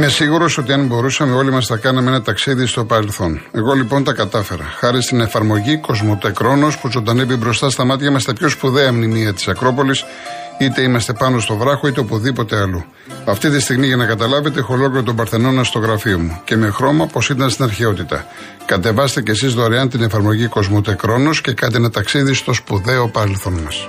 Είμαι σίγουρος ότι αν μπορούσαμε όλοι μας θα κάναμε ένα ταξίδι στο παρελθόν. Εγώ λοιπόν τα κατάφερα. Χάρη στην εφαρμογή Κοσμοτεκρόνος που ζωντανεύει μπροστά στα μάτια μας στα πιο σπουδαία μνημεία της Ακρόπολης, είτε είμαστε πάνω στο βράχο είτε οπουδήποτε αλλού. Αυτή τη στιγμή, για να καταλάβετε, έχω ολόκληρο τον Παρθενώνα στο γραφείο μου και με χρώμα πως ήταν στην αρχαιότητα. Κατεβάστε κι εσείς δωρεάν την εφαρμογή Κοσμοτεκρόνος και κάντε ένα ταξίδι στο σπουδαίο παρελθόν μας.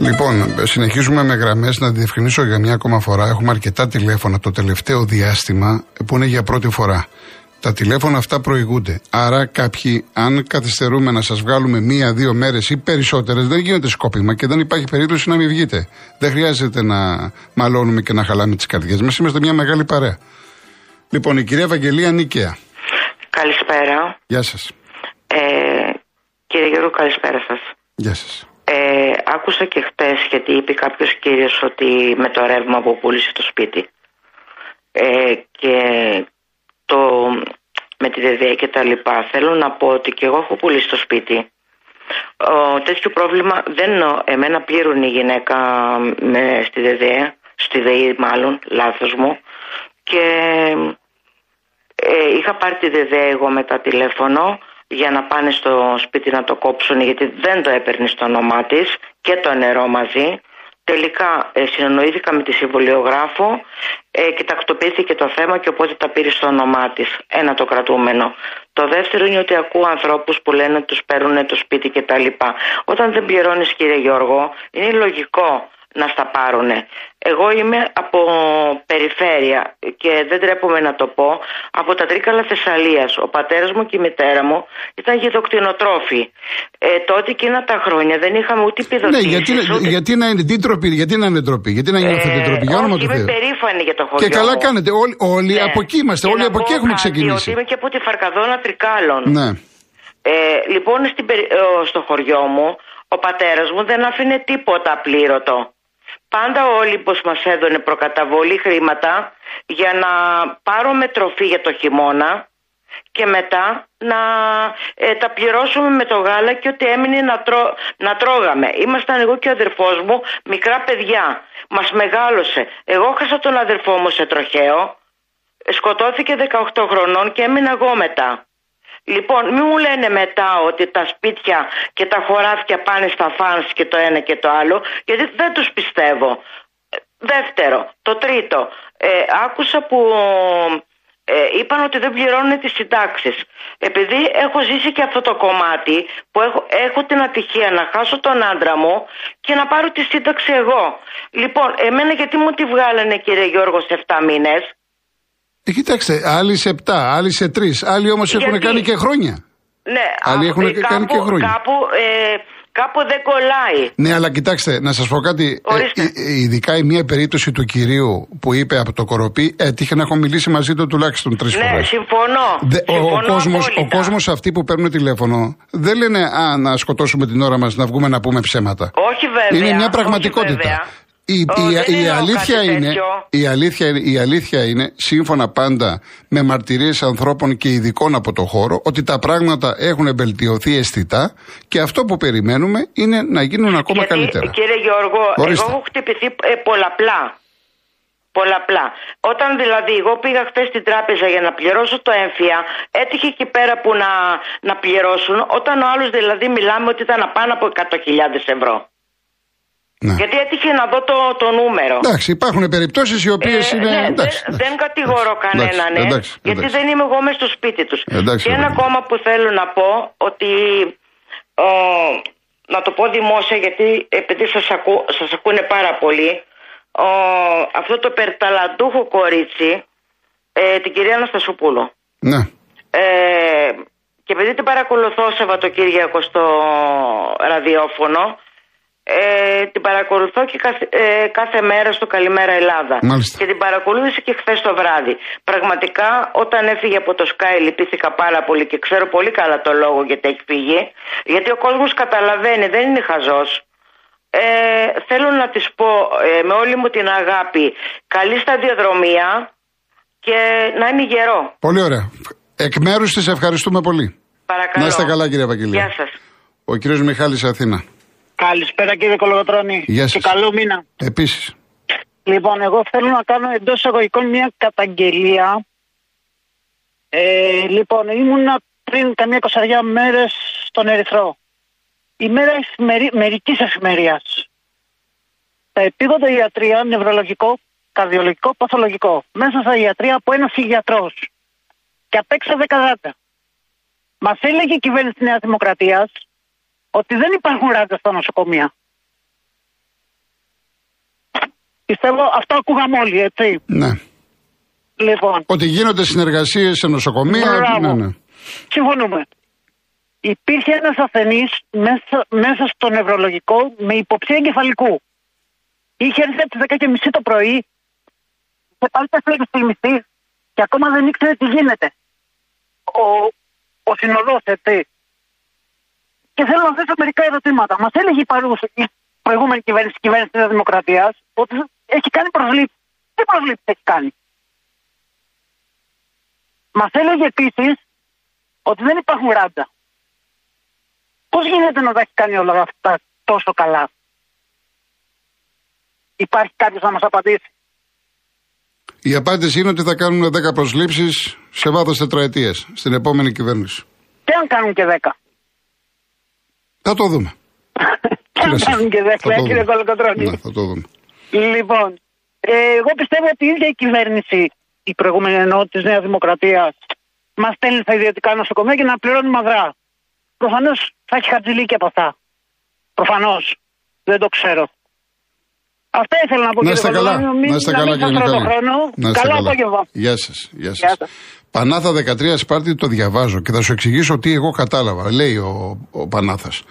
Λοιπόν, συνεχίζουμε με γραμμές. Να διευκρινίσω για μια ακόμα φορά. Έχουμε αρκετά τηλέφωνα το τελευταίο διάστημα που είναι για πρώτη φορά. Τα τηλέφωνα αυτά προηγούνται. Άρα, κάποιοι, αν καθυστερούμε να σας βγάλουμε μία-δύο μέρες ή περισσότερες, δεν γίνεται σκόπιμα και δεν υπάρχει περίπτωση να μην βγείτε. Δεν χρειάζεται να μαλώνουμε και να χαλάμε τις καρδιές μας. Είμαστε μια μεγάλη παρέα. Λοιπόν, η κυρία Ευαγγελία Νίκαια. Καλησπέρα. Γεια σας. Ε, κύριε Γιώργο, καλησπέρα σας. Γεια σας. Ε, άκουσα και χτες γιατί είπε κάποιος κύριος ότι με το ρεύμα που πούλησε το σπίτι. Ε, και το, με τη ΔΔΕ και τα λοιπά θέλω να πω ότι και εγώ έχω πουλήσει το σπίτι. Ο, τέτοιο πρόβλημα δεν εμένα πλήρωνε η γυναίκα με, στη ΔΔΕ στη ΔΕΗ μάλλον λάθος μου. Και ε, είχα πάρει τη ΔΔΕ εγώ με τα τηλέφωνο για να πάνε στο σπίτι να το κόψουν γιατί δεν το έπαιρνε στο όνομά της και το νερό μαζί. Τελικά ε, συνεννοήθηκα με τη συμβολιογράφο ε, και τακτοποιήθηκε το θέμα και οπότε τα πήρε στο όνομά της. Ένα το κρατούμενο. Το δεύτερο είναι ότι ακούω ανθρώπους που λένε ότι τους παίρνουν το σπίτι κτλ. Όταν δεν πληρώνεις, κύριε Γιώργο, είναι λογικό να στα πάρουν. Εγώ είμαι από περιφέρεια και δεν τρέπομαι να το πω, από τα Τρίκαλα Θεσσαλίας. Ο πατέρας μου και η μητέρα μου ήταν γεδοκτηνοτρόφοι. Ε, τότε εκείνα τα χρόνια δεν είχαμε ούτε επιδοτήσεις. Ναι, γιατί, ούτε... γιατί να είναι ντροπή, γιατί να είναι ντροπή, γιατί να νιώθετε ε, ντροπή, για όνομα του Θεού. Είμαι περήφανη για το χωριό Και καλά κάνετε, όλοι, όλοι ναι. από εκεί είμαστε, όλοι από εκεί έχουμε ξεκινήσει. Ότι είμαι και από τη Φαρκαδόνα Τρικάλων. Ναι. Ε, λοιπόν, στην, στο χωριό μου, ο πατέρας μου δεν άφηνε τίποτα απλήρωτο. Πάντα ο Όλυμπος μας έδωνε προκαταβολή χρήματα για να πάρουμε τροφή για το χειμώνα και μετά να ε, τα πληρώσουμε με το γάλα και ότι έμεινε να, να τρώγαμε. Ήμασταν εγώ και ο αδερφός μου μικρά παιδιά. Μας μεγάλωσε. Εγώ χάσα τον αδερφό μου σε τροχαίο. Σκοτώθηκε 18 χρονών και έμεινα εγώ μετά. Λοιπόν, μην μου λένε μετά ότι τα σπίτια και τα χωράφια πάνε στα φάνς και το ένα και το άλλο, γιατί δεν τους πιστεύω. Δεύτερο, το τρίτο, ε, άκουσα που ε, είπαν ότι δεν πληρώνουν τις συντάξεις. Επειδή έχω ζήσει και αυτό το κομμάτι που έχω, έχω την ατυχία να χάσω τον άντρα μου και να πάρω τη σύνταξη εγώ. Λοιπόν, εμένα γιατί μου τη βγάλανε κύριε Γιώργο σε 7 μήνες, ε, κοιτάξτε, άλλοι σε 7, άλλοι σε 3, άλλοι όμως έχουν κάνει και χρόνια. Ναι, άλλοι έχουν ε, κάνει και χρόνια. Κάπου, ε, κάπου δεν κολλάει. Ναι, αλλά κοιτάξτε, να σας πω κάτι. Ε, ε, ειδικά η μία περίπτωση του κυρίου που είπε από το κοροπή, έτυχε να έχω μιλήσει μαζί του τουλάχιστον τρεις ναι, φορές. Ναι, συμφωνώ. Δε, συμφωνώ ο, κόσμος, ο κόσμος αυτοί που παίρνουν τηλέφωνο δεν λένε Α, να σκοτώσουμε την ώρα μας να βγούμε να πούμε ψέματα. Όχι βέβαια. Είναι μια πραγματικότητα. Η, η, αλήθεια είναι, η, αλήθεια, η αλήθεια είναι, σύμφωνα πάντα με μαρτυρίες ανθρώπων και ειδικών από το χώρο, ότι τα πράγματα έχουν βελτιωθεί αισθητά και αυτό που περιμένουμε είναι να γίνουν ακόμα Γιατί, καλύτερα. Κύριε Γιώργο, εγώ έχω χτυπηθεί ε, πολλαπλά. Πολλαπλά. Όταν δηλαδή εγώ πήγα χθες στην τράπεζα για να πληρώσω το έμφυα, έτυχε εκεί πέρα που να, να πληρώσουν, όταν ο άλλος δηλαδή μιλάμε ότι ήταν πάνω από 100.000 ευρώ. Ναι. Γιατί έτυχε να δω το, το νούμερο. Εντάξει, υπάρχουν περιπτώσεις οι οποίες ε, είναι. Ναι, εντάξει, δεν, δεν κατηγορώ κανέναν, ναι, γιατί δεν είμαι εγώ μέσα στο σπίτι τους. Και ένα ακόμα που θέλω να πω ότι. Ο, να το πω δημόσια γιατί επειδή σας, ακού, σας ακούνε πάρα πολύ ο, αυτό το περταλαντούχο κορίτσι ε, την κυρία Αναστασοπούλου ναι. ε, και επειδή την παρακολουθώ Σαββατοκύριακο στο ραδιόφωνο Ε, την παρακολουθώ και κάθε, ε, κάθε μέρα στο Καλημέρα Ελλάδα. Μάλιστα. Και την παρακολούθησα και χθες το βράδυ. Πραγματικά όταν έφυγε από το Sky λυπήθηκα πάρα πολύ και ξέρω πολύ καλά το λόγο γιατί έχει φύγει. Γιατί ο κόσμος καταλαβαίνει, δεν είναι χαζός. Ε, θέλω να της πω ε, με όλη μου την αγάπη καλή σταδιοδρομία και να είναι γερό. Πολύ ωραία. Εκ μέρους της ευχαριστούμε πολύ. Παρακαλώ. Να είστε καλά, κύριε Βαγγελία. Γεια σας. Ο κύριος Μιχάλης Αθήνα. Καλησπέρα κύριε Κολογοτρώνη. Γεια σας. Και καλό μήνα. Επίσης. Λοιπόν, εγώ θέλω να κάνω εντός εισαγωγικών μια καταγγελία. Ε, λοιπόν, ήμουνα πριν καμιά κοσαριά μέρες στον Ερυθρό. Η μέρα εφημερι... μερικής εφημερία. Τα επίγοντα ιατρία, νευρολογικό, καρδιολογικό, παθολογικό. Μέσα στα ιατρία από ένας γιατρό. Και απ' έξω δεκαδάτα. Μας έλεγε η κυβέρνηση της Νέας Δημοκρατίας ότι δεν υπάρχουν ράτζα στα νοσοκομεία. Πιστεύω αυτό ακούγαμε όλοι, έτσι. Ναι. Λοιπόν, Ότι γίνονται συνεργασίες σε νοσοκομεία. Μπράβο. Ναι, ναι. συμφωνούμε. Υπήρχε ένας ασθενής μέσα, μέσα στο νευρολογικό με υποψία εγκεφαλικού. Είχε έρθει από τις 10.30 το πρωί και πάλι 4 στη μισή και ακόμα δεν ήξερε τι γίνεται. Ο, ο συνοδός, έτσι. Και θέλω να θέσω μερικά ερωτήματα. Μας έλεγε η, παρούσα, η προηγούμενη κυβέρνηση, η κυβέρνηση της Δημοκρατίας, ότι έχει κάνει προσλήψεις. Τι προσλήψεις έχει κάνει; Μας έλεγε επίσης ότι δεν υπάρχουν ράντα. Πώς γίνεται να τα έχει κάνει όλα αυτά τόσο καλά; Υπάρχει κάποιος να μας απαντήσει; Η απάντηση είναι ότι θα κάνουν 10 προσλήψεις σε βάθος τετραετίας στην επόμενη κυβέρνηση. Και αν κάνουν και δέκα. Θα το δούμε. Και αν Κύριε κάνουν και Σέφ, θα δέκα, το κύριε δούμε. Κολοκοτρώνη. Ναι, θα το δούμε. Λοιπόν, ε, εγώ πιστεύω ότι η ίδια η κυβέρνηση, η προηγούμενη εννοώ της Νέας Δημοκρατίας, μας στέλνει στα ιδιωτικά νοσοκομεία και να πληρώνει μαδρά. Προφανώς θα έχει χατζηλίκι από αυτά. Προφανώς. Δεν το ξέρω. Αυτά ήθελα να πω Να κύριε είστε καλά. Κολοκοτρώνη. Μην- Να είστε να καλά, μην σας κύριε τρώω το Μιχάλη. χρόνο. Να είστε Καλό καλά. απόγευμα. Γεια σας. Γεια Γεια σας. σας. Πανάθα 13 Σπάρτη το διαβάζω και θα σου εξηγήσω τι εγώ κατάλαβα. Λέει ο, ο Πανάθας.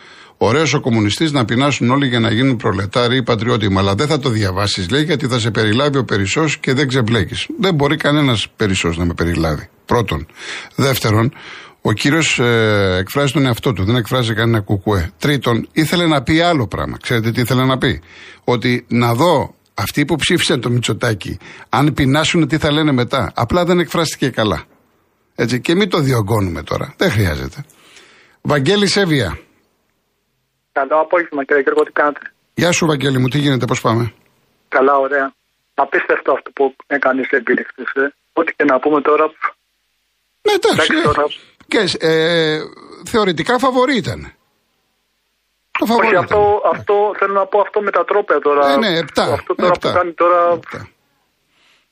Ωραίος ο κομμουνιστής να πεινάσουν όλοι για να γίνουν προλετάροι ή πατριώτημα. Αλλά δεν θα το διαβάσεις, λέει, γιατί θα σε περιλάβει ο Περισσός και δεν ξεμπλέκεις. Δεν μπορεί κανένας Περισσός να με περιλάβει. Πρώτον. Δεύτερον, ο κύριος ε, εκφράζει τον εαυτό του, δεν εκφράζει κανένα κουκουέ. Τρίτον, ήθελε να πει άλλο πράγμα. Ξέρετε τι ήθελε να πει; Ότι να δω αυτοί που ψήφισαν το Μητσοτάκι, αν πεινάσουν τι θα λένε μετά. Απλά δεν εκφράστηκε καλά. Έτσι, και μην το διωγγώνουμε τώρα. Δεν χρειάζεται. Βαγγέλη Σέβια. Καλό απόγευμα κύριε Γιώργο, τι κάνετε; Γεια σου, Βαγγέλη μου, τι γίνεται, πώς πάμε; Καλά, ωραία. Απίστευτο αυτό που έκανε σε επίλεκτες, ε. Ό,τι και να πούμε τώρα. Ναι, εντάξει. Εντάξει, τώρα. Και, ε, θεωρητικά φαβορή ήταν. Το φαβορή Όχι, ήταν. αυτό, αυτό θέλω να πω αυτό με τα τρόπια τώρα. Ε, ναι, επτά. Αυτό τώρα επτά. που κάνει τώρα. Επτά.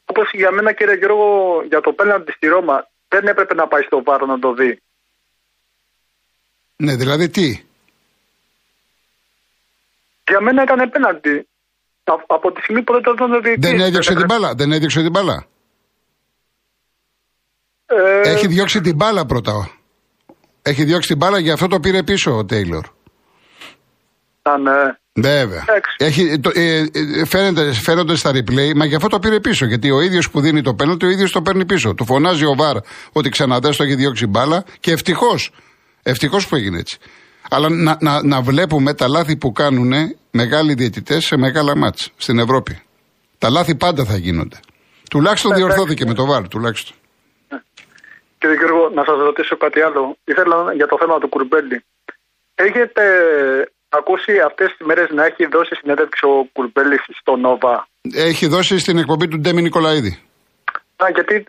Όπως για μένα κύριε Γιώργο, για το πέναντι στη Ρώμα, δεν έπρεπε να πάει στο βάρο να το δει. Ναι, δηλαδή τι; Για μένα ήταν πέναντι. Α- Από τη στιγμή που δεν ήταν ο διαιτητής. Δεν έδιωξε Δεν την μπάλα. Δεν έδιωξε την μπάλα. Ε, Έχει διώξει την μπάλα πρώτα. Έχει διώξει την μπάλα, γι' αυτό το πήρε πίσω ο Τέιλορ. ήταν, ε, Βέβαια. Εντάξει. Έχει, το, ε, ε, φαίνεται, φαίνονται στα replay, μα γι' αυτό το πήρε πίσω. Γιατί ο ίδιος που δίνει το πέναλτι, ο ίδιος το παίρνει πίσω. Του φωνάζει ο Βαρ ότι ξαναδέ το έχει διώξει μπάλα και ευτυχώς. Ευτυχώς που έγινε έτσι. Αλλά να, να, να βλέπουμε τα λάθη που κάνουν μεγάλοι διαιτητές σε μεγάλα μάτς στην Ευρώπη. Τα λάθη πάντα θα γίνονται. Τουλάχιστον Εντάξει. διορθώθηκε με το Βαρ, τουλάχιστον. Κύριε Γιώργο, να σας ρωτήσω κάτι άλλο. Ήθελα για το θέμα του Κουρμπέλη. Έχετε ακούσει αυτές τις μέρες να έχει δώσει συνέντευξη ο Κουρμπέλης στο Νόβα; Έχει δώσει στην εκπομπή του Ντέμι Νικολαίδη. Α, γιατί,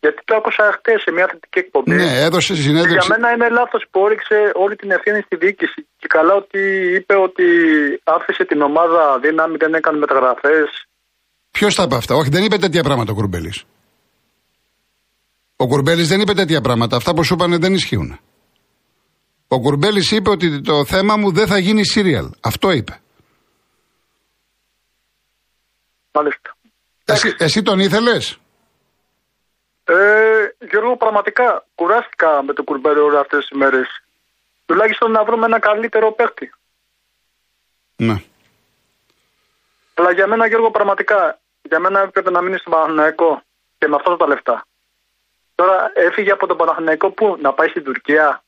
γιατί το άκουσα χτες σε μια θετική εκπομπή. Ναι, έδωσε Και για συνέντευξη. μένα είναι λάθος που όριξε όλη την ευθύνη στη διοίκηση. Και καλά ότι είπε ότι άφησε την ομάδα δύναμη, δεν έκανε μεταγραφές. Ποιος τα είπε αυτά, Όχι, δεν είπε τέτοια πράγματα ο Κουρμπέλης. Ο Κουρμπέλης δεν είπε τέτοια πράγματα. Αυτά που σου είπαν δεν ισχύουν. Ο Κουρμπέλης είπε ότι το θέμα μου δεν θα γίνει σύριαλ. Αυτό είπε. Μάλιστα. Εσύ, εσύ τον ήθελες; Ε, Γιώργο, πραγματικά κουράστηκα με τον Κουρμπέλη όλες αυτές τις μέρες. Τουλάχιστον να βρούμε ένα καλύτερο παίχτη. Ναι. Αλλά για μένα, Γιώργο, πραγματικά, για μένα έπρεπε να μείνει στο Παναθηναϊκό και με αυτά τα λεφτά. Τώρα έφυγε από τον Παναθηναϊκό που να πάει στην Τουρκία;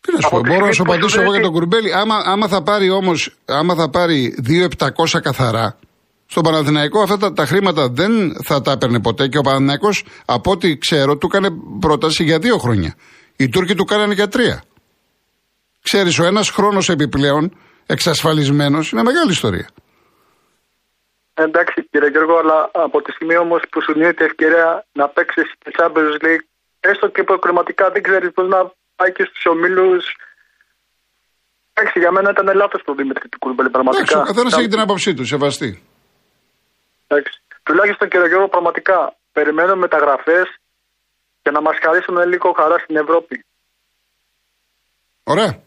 Τι να σου πω, Από τη μπορώ να στιγμή σου που απαντήσω σου εγώ λέει για τον Κουρμπέλη. Άμα, άμα θα πάρει όμως, άμα θα πάρει 2.700 καθαρά, στον Παναθηναϊκό αυτά τα, τα χρήματα δεν θα τα έπαιρνε ποτέ και ο Παναθηναϊκός από ό,τι ξέρω του έκανε πρόταση για δύο χρόνια. Οι Τούρκοι του κάνανε για τρία. Ξέρεις, ο ένας χρόνος επιπλέον εξασφαλισμένος είναι μεγάλη ιστορία. Εντάξει, κύριε Γιώργο, αλλά από τη στιγμή όμως που σου δίνεται ευκαιρία να παίξεις στη Champions League, έστω και προκριματικά δεν ξέρεις πώς να πάει και στους ομίλους. Εντάξει, για μένα ήταν λάθος το Δημήτρη του Κουρμπέλη, Εντάξει, πραγματικά. ο καθένας Τα- έχει την άποψή του, σεβαστή. Εντάξει. Τουλάχιστον κύριε Γιώργο, πραγματικά περιμένω μεταγραφές για να μας χαρίσουν λίγο χαρά στην Ευρώπη. Ωραία.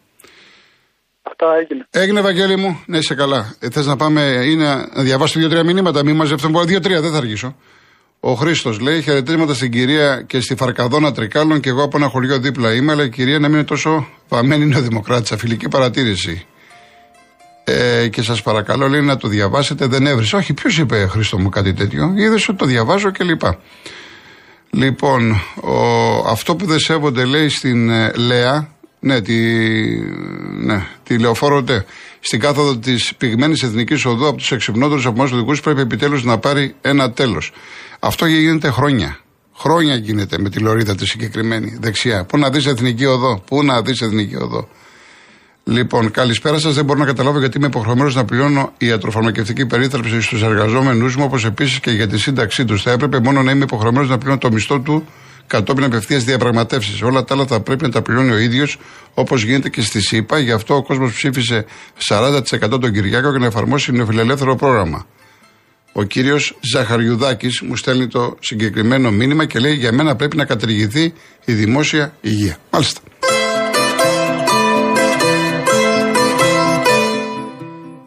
Αυτά έγινε. Έγινε, Βαγγέλη μου, ναι, είσαι καλά. Ε, Θες να πάμε ή να να διαβάσω δύο-τρία μηνύματα, μην μαζευτούν πολλά. Δύο-τρία, δεν θα αργήσω. Ο Χρήστος λέει: Χαιρετίσματα στην κυρία και στη Φαρκαδόνα Τρικάλων και εγώ από ένα χωριό δίπλα είμαι, αλλά η κυρία να μην είναι τόσο βαμμένη νεοδημοκράτησα. Φιλική παρατήρηση. Ε, και σας παρακαλώ, λέει να το διαβάσετε, δεν έβρισε. Όχι, ποιος είπε Χρήστο μου κάτι τέτοιο. Είδες ότι το διαβάζω και λοιπά. Λοιπόν, ο, αυτό που δεν σέβονται λέει στην ε, Λέα, ναι, τη, ναι, τη λεωφόρο ΤΕ, στην κάθοδο της πυγμένης εθνικής οδού από τους εξυπνότερους από εμά οδικού πρέπει επιτέλους να πάρει ένα τέλος. Αυτό γίνεται χρόνια. Χρόνια γίνεται με τη λωρίδα τη συγκεκριμένη δεξιά. Πού να δεις εθνική οδό, πού να δεις εθνική οδό. Λοιπόν, καλησπέρα σας. Δεν μπορώ να καταλάβω γιατί είμαι υποχρεωμένος να πληρώνω ιατροφαρμακευτική περίθαλψη στους εργαζόμενους μου, όπως επίσης και για τη σύνταξή τους. Θα έπρεπε μόνο να είμαι υποχρεωμένος να πληρώνω το μισθό του κατόπιν απευθείας διαπραγματεύσεις. Όλα τα άλλα θα πρέπει να τα πληρώνει ο ίδιος, όπως γίνεται και στη ΣΥΠΑ. Γι' αυτό ο κόσμος ψήφισε 40% τον Κυριάκο για να εφαρμόσει νεοφιλελεύθερο πρόγραμμα. Ο κύριος Ζαχαριουδάκης μου στέλνει το συγκεκριμένο μήνυμα και λέει: Για μένα πρέπει να κατηργηθεί η δημόσια υγεία. Μάλιστα.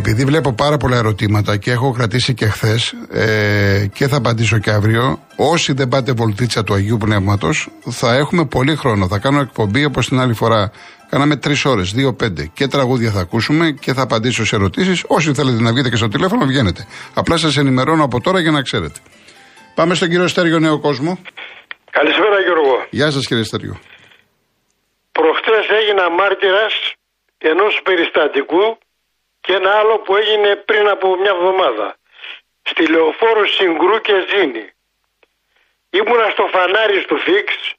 Επειδή βλέπω πάρα πολλά ερωτήματα και έχω κρατήσει και χθες ε, και θα απαντήσω και αύριο, όσοι δεν πάτε βολτίτσα του Αγίου Πνεύματος, θα έχουμε πολύ χρόνο. Θα κάνω εκπομπή όπως την άλλη φορά. Κάναμε τρεις ώρες, δύο-πέντε. Και τραγούδια θα ακούσουμε και θα απαντήσω σε ερωτήσεις. Όσοι θέλετε να βγείτε και στο τηλέφωνο, βγαίνετε. Απλά σας ενημερώνω από τώρα για να ξέρετε. Πάμε στον κύριο Στέριο Νέο Κόσμο. Καλησπέρα Γιώργο. Γεια σας κύριε Στέριο. Προχτές έγινα μάρτυρας ενός περιστατικού και ένα άλλο που έγινε πριν από μια εβδομάδα. Στη λεωφόρο Συγκρού και Ζήνη. Ήμουνα στο φανάρι του Φίξ,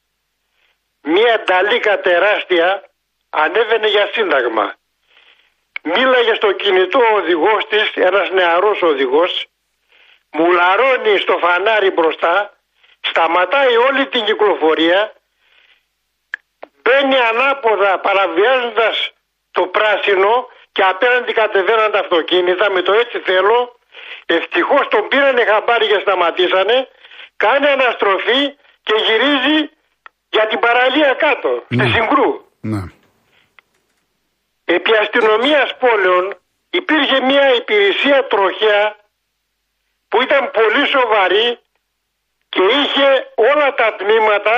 μια νταλίκα τεράστια ανέβαινε για σύνταγμα. Μίλαγε στο κινητό ο οδηγός της, ένας νεαρός οδηγός, μουλαρώνει στο φανάρι μπροστά, σταματάει όλη την κυκλοφορία μπαίνει ανάποδα παραβιάζοντας το πράσινο και απέναντι κατεβαίναν τα αυτοκίνητα με το έτσι θέλω. Ευτυχώς τον πήρανε χαμπάρι και σταματήσανε. Κάνει αναστροφή και γυρίζει για την παραλία κάτω, στη Ναι. Συγκρού. Ναι. Επί αστυνομίας πόλεων υπήρχε μια υπηρεσία τροχέα που ήταν πολύ σοβαρή και είχε όλα τα τμήματα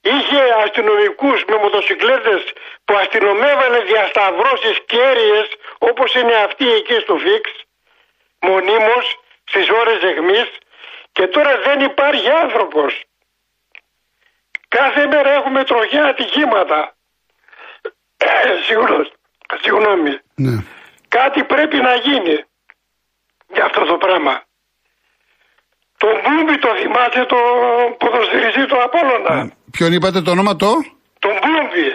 είχε αστυνομικούς με μοτοσυκλέτες που αστυνομεύανε διασταυρώσεις κέρυες όπως είναι αυτή εκεί στο ΦΙΞ μονίμως στις ώρες εχμής και τώρα δεν υπάρχει άνθρωπος. Κάθε μέρα έχουμε τροχιά ατυχήματα. Συγγνώμη. Συγγνώμη. ναι. Κάτι πρέπει να γίνει για αυτό το πράγμα. Το Μπούμπι το θυμάται το ποδοσφαιριστή του Απόλλωνα. Ποιον είπατε το όνομα το; Τον Μπούμπι.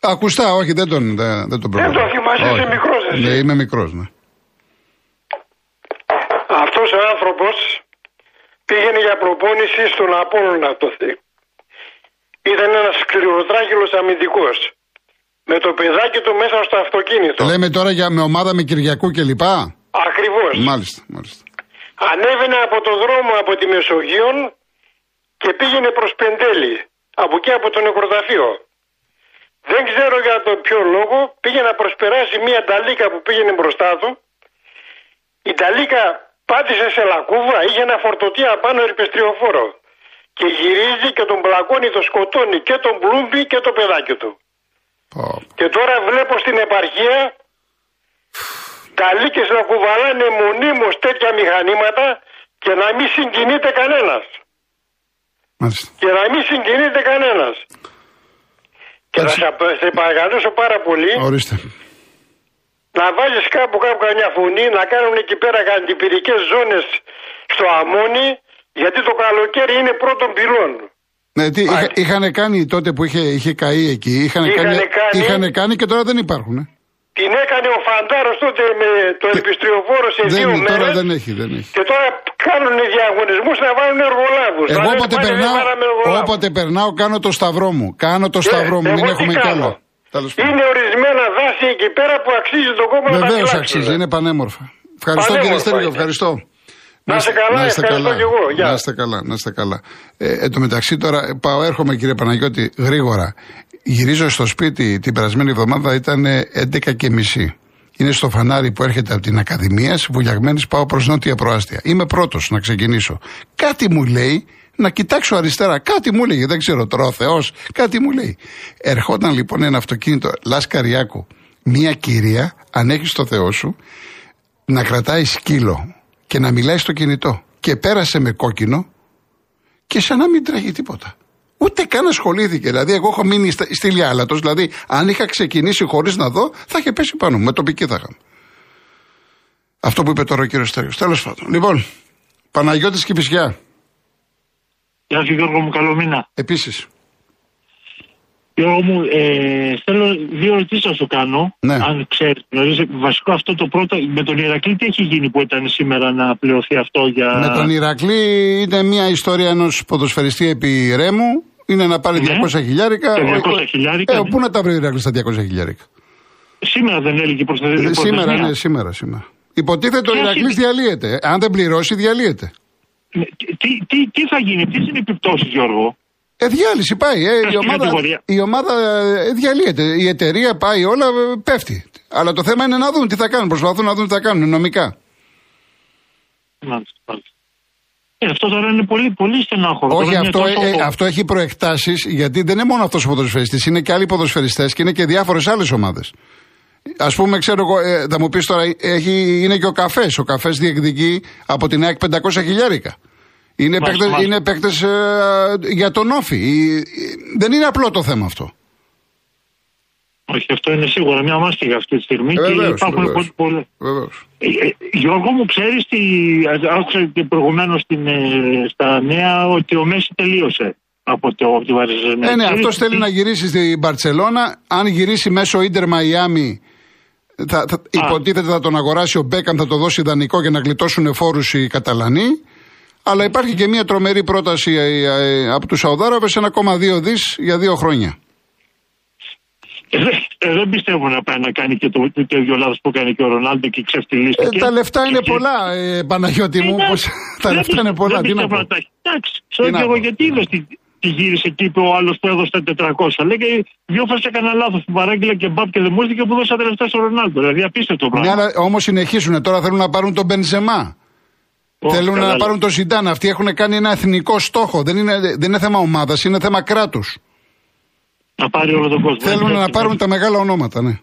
Ακουστά, όχι, δεν τον, δεν, δεν τον προλαβαίνω. το θυμάσαι, είσαι Όχι. μικρός εσύ. Ναι, είμαι μικρός, ναι. Αυτός ο άνθρωπος πήγαινε για προπόνηση στον Απόλλωνα τότε. Ήταν ένας σκληρο, πρωτράγγελο αμυντικός. Με το παιδάκι του μέσα στο αυτοκίνητο. Λέμε τώρα για με ομάδα με Κυριακού κλπ. Ακριβώς. Μάλιστα, μάλιστα. Ανέβαινε από το δρόμο από τη Μεσογείων και πήγαινε προς Πεντέλη. Από εκεί από το νεκροταφείο. Δεν ξέρω για τον ποιο λόγο πήγε να προσπεράσει μια ταλίκα που πήγαινε μπροστά του. Η ταλίκα πάτησε σε λακκούβα, είχε ένα φορτωτή απάνω ερπεστριοφόρο. Και γυρίζει και τον πλακώνει, το σκοτώνει και τον πλούμπι και το παιδάκι του. Πω. Και τώρα βλέπω στην επαρχία ταλίκες να κουβαλάνε μονίμως τέτοια μηχανήματα και να μην συγκινείται κανένας. Μάλιστα. Και να μην συγκινείται κανένας. Και να Εντάξει. σε, σε παρακαλέσω πάρα πολύ Ορίστε. να βάζεις κάπου κάπου καμιά φωνή, να κάνουν εκεί πέρα αντιπυρικές ζώνες στο αμόνι, γιατί το καλοκαίρι είναι πρώτον πυλών. Ναι, τι, είχα, Μάλιστα. είχαν κάνει τότε που είχε, είχε καεί εκεί, είχαν Είχανε κάνει, κάνει- είχαν κάνει και τώρα δεν υπάρχουν. Ε. Την έκανε ο Φαντάρος τότε με το ελπιστριοφόρο σε δύο Δεν, τώρα μέρες δεν έχει, δεν έχει. και τώρα κάνουν διαγωνισμούς να βάλουν εργολάβους. Εγώ Να όποτε λένε, «Πάνε, περνάω, δεν βάλαμε εργολάβους». όποτε περνάω κάνω το σταυρό μου. Κάνω το Ε, σταυρό μου, εγώ μην τι έχουμε κι κάνω. άλλο. Τέλος πάντων. Είναι ορισμένα δάση εκεί πέρα που αξίζει τον κόμμα να τα Βεβαίως φυλάξουν. αξίζει, είναι πανέμορφα. Ευχαριστώ κύριε Πανέμορφα Στέργιο, είναι. ευχαριστώ. Να είστε καλά, ευχαριστώ κι εγώ. Γεια. Να είστε καλά, να είστε καλά. Ε, εν τω μεταξύ τώρα ε, πάω, έρχομαι κύριε Παναγιώτη γρήγορα. Γυρίζω στο σπίτι την περασμένη εβδομάδα ήταν 11 και μισή. Είναι στο φανάρι που έρχεται από την Ακαδημία, βουλιαγμένη πάω προς νότια προάστια. Είμαι πρώτος να ξεκινήσω. Κάτι μου λέει να κοιτάξω αριστερά. Κάτι μου λέει, δεν ξέρω τώρα ο Θεός, κάτι μου λέει. Ερχόταν λοιπόν ένα αυτοκίνητο Λάσκαριάκου, μία κυρία, αν έχεις το Θεό σου, να κρατάει σκύλο και να μιλάει στο κινητό. Και πέρασε με κόκκινο και σαν να μην τρέχει τίποτα. Ούτε καν ασχολήθηκε. Δηλαδή, εγώ έχω μείνει στα- στη Λιάλατος. Δηλαδή, αν είχα ξεκινήσει χωρίς να δω, θα είχε πέσει πάνω μου. Με τοπική θα είχαμε. Αυτό που είπε τώρα ο κύριος Στέριο. Τέλος πάντων. Λοιπόν, Παναγιώτης Κηφισιά. Γεια σου Γιώργο μου, καλό μήνα. Επίσης. Γιώργο μου, ε, θέλω δύο ερωτήσεις να σου κάνω. Ναι. Αν ξέρεις, γνωρίζεις. Βασικό αυτό το πρώτο, με τον Ηρακλή τι έχει γίνει που ήταν σήμερα να πληρωθεί αυτό για. Με τον Ηρακλή είναι μια ιστορία ενός ποδοσφαιριστή επί Ρέμου. Είναι να πάρει Ναι. 200 χιλιάρικα. Τα 200 Ο- χιλιάρικα, Ε, ναι. πού να τα βρει ο Ηρακλή στα 200 χιλιάρικα; Σήμερα δεν έλεγε προ Ε, Σήμερα, ναι, σήμερα, σήμερα. Υποτίθεται ο Ποιος Ηρακλή είναι; διαλύεται. Αν δεν πληρώσει, διαλύεται. Τι, τι, τι θα γίνει, ποιε είναι οι επιπτώσει, Γιώργο; Ε, διάλυση πάει. Ε, η, Στην ομάδα, κατηγορία. η ομάδα ε, διαλύεται. Η εταιρεία πάει, όλα ε, πέφτει. Αλλά το θέμα είναι να δουν τι θα κάνουν. Προσπαθούν να δουν τι θα κάνουν νομικά. Μάλιστα, μάλιστα. Ε, αυτό τώρα είναι πολύ, πολύ στενάχωρο. Όχι, Τώρα είναι αυτό, τόσο- ε, ε, αυτό έχει προεκτάσεις γιατί δεν είναι μόνο αυτός ο ποδοσφαιριστής. Είναι και άλλοι ποδοσφαιριστές και είναι και διάφορες άλλες ομάδες. Α πούμε, ξέρω εγώ, ε, θα μου πεις τώρα, έχει, είναι και ο καφές. Ο καφές διεκδικεί από την ΑΕΚ 500 χιλιάρικα. Είναι Μάλιστα, παίκτες, μάλιστα. είναι παίκτες, ε, για τον όφη. Ε, ε, Δεν είναι απλό το θέμα αυτό. Όχι, αυτό είναι σίγουρα μια μάστιγα αυτή τη στιγμή Ε, και βεβαίως, υπάρχουν βεβαίως. Πολύ, πολύ, Βεβαίως. Ε, ε, Γιώργο μου, ξέρεις τι, άκουσα και προηγουμένως στην, ε, στα νέα ότι ο Μέση τελείωσε από, το, από τη Βαρεζένα. Ε, ναι, αυτός θέλει να γυρίσει στην Μπαρσελόνα. Αν γυρίσει μέσω Ιντερ Μαϊάμι, θα, θα, υποτίθεται θα τον αγοράσει ο Μπέκαμ, θα το δώσει ιδανικό για να γλιτώσουν φόρους οι Καταλανοί. Αλλά υπάρχει και μια τρομερή πρόταση ε, ε, από τους Σαουδάραβε 1,2 δις για δύο χρόνια. Ε, δεν πιστεύω να πάει να κάνει και το, το, το ίδιο λάθος που έκανε και ο Ρονάλντο και Ε, ξεφτυλίστηκε. τα λεφτά είναι Και- πολλά, ε, Παναγιώτη μου. Ε, Πως, τα δεν λεφτά είναι πιστεύω- πολλά. δεν Τι να πιστεύω πω. να τα έχει. Εντάξει, Τι ξέρω να και εγώ πω. γιατί είδες τι, τι γύρισε εκεί είπε ο άλλος που έδωσε τα 400. Λέγε δύο φορές έκανα λάθος που παράγγειλα και μπαπ και δεν μου ήρθε και που δώσα τα λεφτά στο Ρονάλντο. Δηλαδή απίστευτο Ναι, πράγμα. αλλά όμως συνεχίσουν. Τώρα θέλουν να πάρουν τον Μπενζεμά. Ω, Θέλουν καλά, να πάρουν τον Ζιντάν. Αυτοί έχουν κάνει ένα εθνικό στόχο. Δεν είναι, δεν είναι θέμα ομάδας, είναι θέμα κράτους. Να πάρει όλο τον κόσμο. Θέλουν Έτσι, να έτσι. πάρουν τα μεγάλα ονόματα, ναι.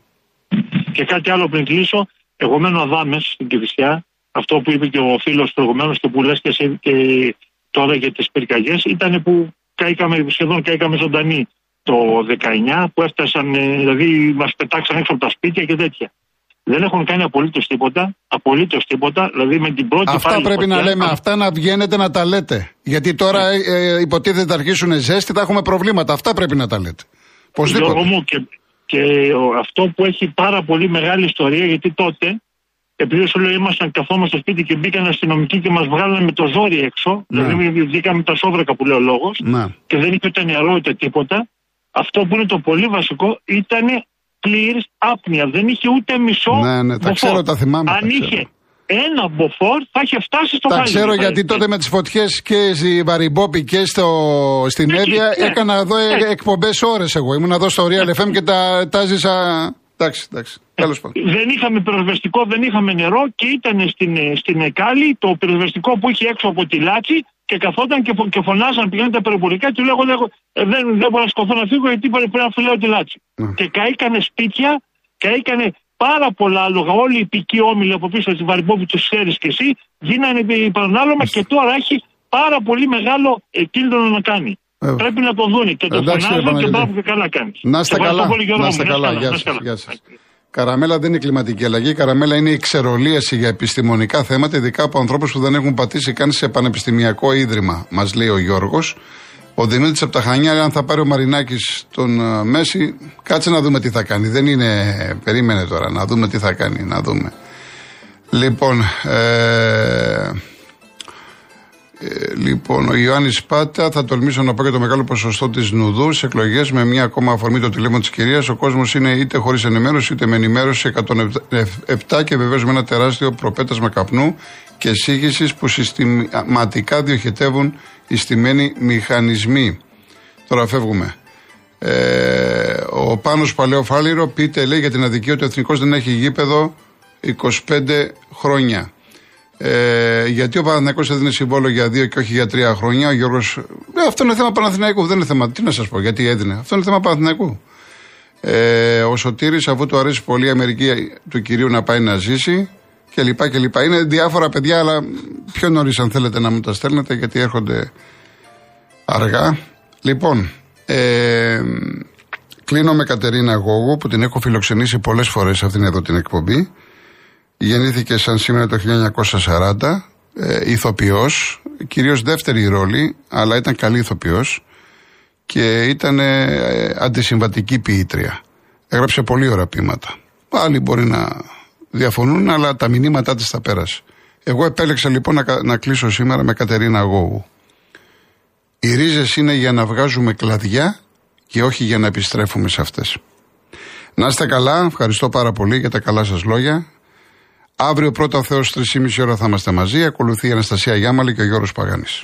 Και κάτι άλλο πριν κλείσω. Εγώ μένω αδάμες στην Κυφυσιά. Αυτό που είπε και ο φίλος προηγουμένως και που λες και, εσύ και τώρα για τις πυρκαγιές ήταν που καήκαμε, σχεδόν καήκαμε ζωντανοί το 19 που έφτασαν, ε, δηλαδή μας πετάξαν έξω από τα σπίτια και τέτοια. Δεν έχουν κάνει απολύτως τίποτα. Απολύτως τίποτα. Δηλαδή με την πρώτη Αυτά πάλι πρέπει να φωτιά, λέμε, α, αυτά να βγαίνετε να τα λέτε. Γιατί τώρα ε, ε, υποτίθεται θα αρχίσουν ζέστη, θα έχουμε προβλήματα. Αυτά πρέπει να τα λέτε. Γιώργο Οπωσδήποτε. μου, και, και ο- αυτό που έχει πάρα πολύ μεγάλη ιστορία, γιατί τότε, επειδή σου λέω ήμασταν καθόμαστε στο σπίτι και μπήκαν αστυνομικοί και μας βγάλανε με το ζόρι έξω, Ναι. δηλαδή βγήκαμε τα σόβρακα που λέει ο λόγος, Να. και δεν είχε ούτε νερό ούτε τίποτα. αυτό που είναι το πολύ βασικό ήταν πλήρης άπνοια. Δεν είχε ούτε μισό. Ναι, ναι, τα ξέρω, τα θυμάμαι. Αν τα είχε ξέρω. Ένα μποφόρ θα είχε φτάσει στο Τα χάλι. ξέρω Θα- γιατί τότε με τις φωτιές και στη Βαριμπόπη και στο, στην Εκεί, Εύβοια ναι. έκανα εδώ Ναι. εκπομπές ώρες εγώ. Ήμουν εδώ στο Real FM και τα, τα ζήσα. Εντάξει, εντάξει. Τέλος πάντων. Δεν είχαμε πυροσβεστικό, δεν είχαμε νερό και ήταν στην, ε, στην Εκάλη το πυροσβεστικό που είχε έξω από τη Λάτσι και καθόταν και, φω- και φωνάζαν πηγαίνουν τα περιπολικά και του λέγω «Δεν- δεν, δεν μπορώ να σκοθώ να φύγω γιατί πρέπει να φυλάω τη Λάτσι. Ναι. Και καήκανε σπίτια, καήκανε πάρα πολλά άλογα. Όλοι οι οικοί όμιλοι από πίσω στη Βαριμπόπη, τους ξέρεις και εσύ, γίνανε παρανάλωμα και τώρα έχει πάρα πολύ μεγάλο ε, κίνδυνο να κάνει. Βέβαια. Πρέπει να το δούνε και το Εντάξει, φωνάζουν κύριε και Παναγιώτη. μπράβο και καλά κάνεις. Να είστε καλά. Να είστε καλά. Γεια σας, γεια σας. Καραμέλα δεν είναι κλιματική αλλαγή. Καραμέλα είναι η ξερολίαση για επιστημονικά θέματα, ειδικά από ανθρώπους που δεν έχουν πατήσει καν σε πανεπιστημιακό ίδρυμα, μας λέει ο Γιώργος. Ο Δημήτρης από τα Χανιά, αν θα πάρει ο Μαρινάκης τον ε, Μέση, κάτσε να δούμε τι θα κάνει. Δεν είναι. Περίμενε τώρα, να δούμε τι θα κάνει. Να δούμε. Λοιπόν, ε, ε, λοιπόν, ο Ιωάννης Πάτα, θα τολμήσω να πω για το μεγάλο ποσοστό της Νουδούς σε εκλογές με μια ακόμα αφορμή το τηλέφωνο της κυρίας. Ο κόσμος είναι είτε χωρίς ενημέρωση είτε με ενημέρωση 107 και βεβαίως με ένα τεράστιο προπέτασμα καπνού και σύγχυση που συστηματικά διοχετεύουν οι στημένοι μηχανισμοί. Τώρα φεύγουμε. Ε, ο Πάνος Παλαιοφάλιρο πείτε λέει για την αδικία ότι ο Εθνικός δεν έχει γήπεδο 25 χρόνια. Ε, γιατί ο Παναθηναϊκός έδινε συμβόλαιο για δύο και όχι για τρία χρόνια. Ο Γιώργος, ε, αυτό είναι θέμα Παναθηναϊκού, δεν είναι θέμα. Τι να σας πω, γιατί έδινε. Αυτό είναι θέμα Παναθηναϊκού. Ε, ο Σωτήρης, αφού του αρέσει πολύ η Αμερική του κυρίου να πάει να ζήσει και λοιπά και λοιπά. Είναι διάφορα παιδιά, αλλά πιο νωρίς αν θέλετε να μου τα στέλνετε, γιατί έρχονται αργά. Λοιπόν, ε, κλείνω με Κατερίνα Γόγου που την έχω φιλοξενήσει πολλές φορές αυτήν εδώ την εκπομπή. Γεννήθηκε σαν σήμερα το 1940, ε, ηθοποιός, κυρίως δεύτερη ρόλη, αλλά ήταν καλή ηθοποιός και ήταν ε, αντισυμβατική ποιήτρια. Έγραψε πολύ ωραία ποίηματα. Άλλοι μπορεί να διαφωνούν, αλλά τα μηνύματά της τα πέρασε. Εγώ επέλεξα λοιπόν να, κα- να κλείσω σήμερα με Κατερίνα Γόγου. Οι ρίζες είναι για να βγάζουμε κλαδιά και όχι για να επιστρέφουμε σε αυτές. Να είστε καλά, ευχαριστώ πάρα πολύ για τα καλά σας λόγια. Αύριο πρώτα ο Θεός 3,5 ώρα θα είμαστε μαζί, ακολουθεί η Αναστασία Γιάμαλη και ο Γιώργος Παγάνης.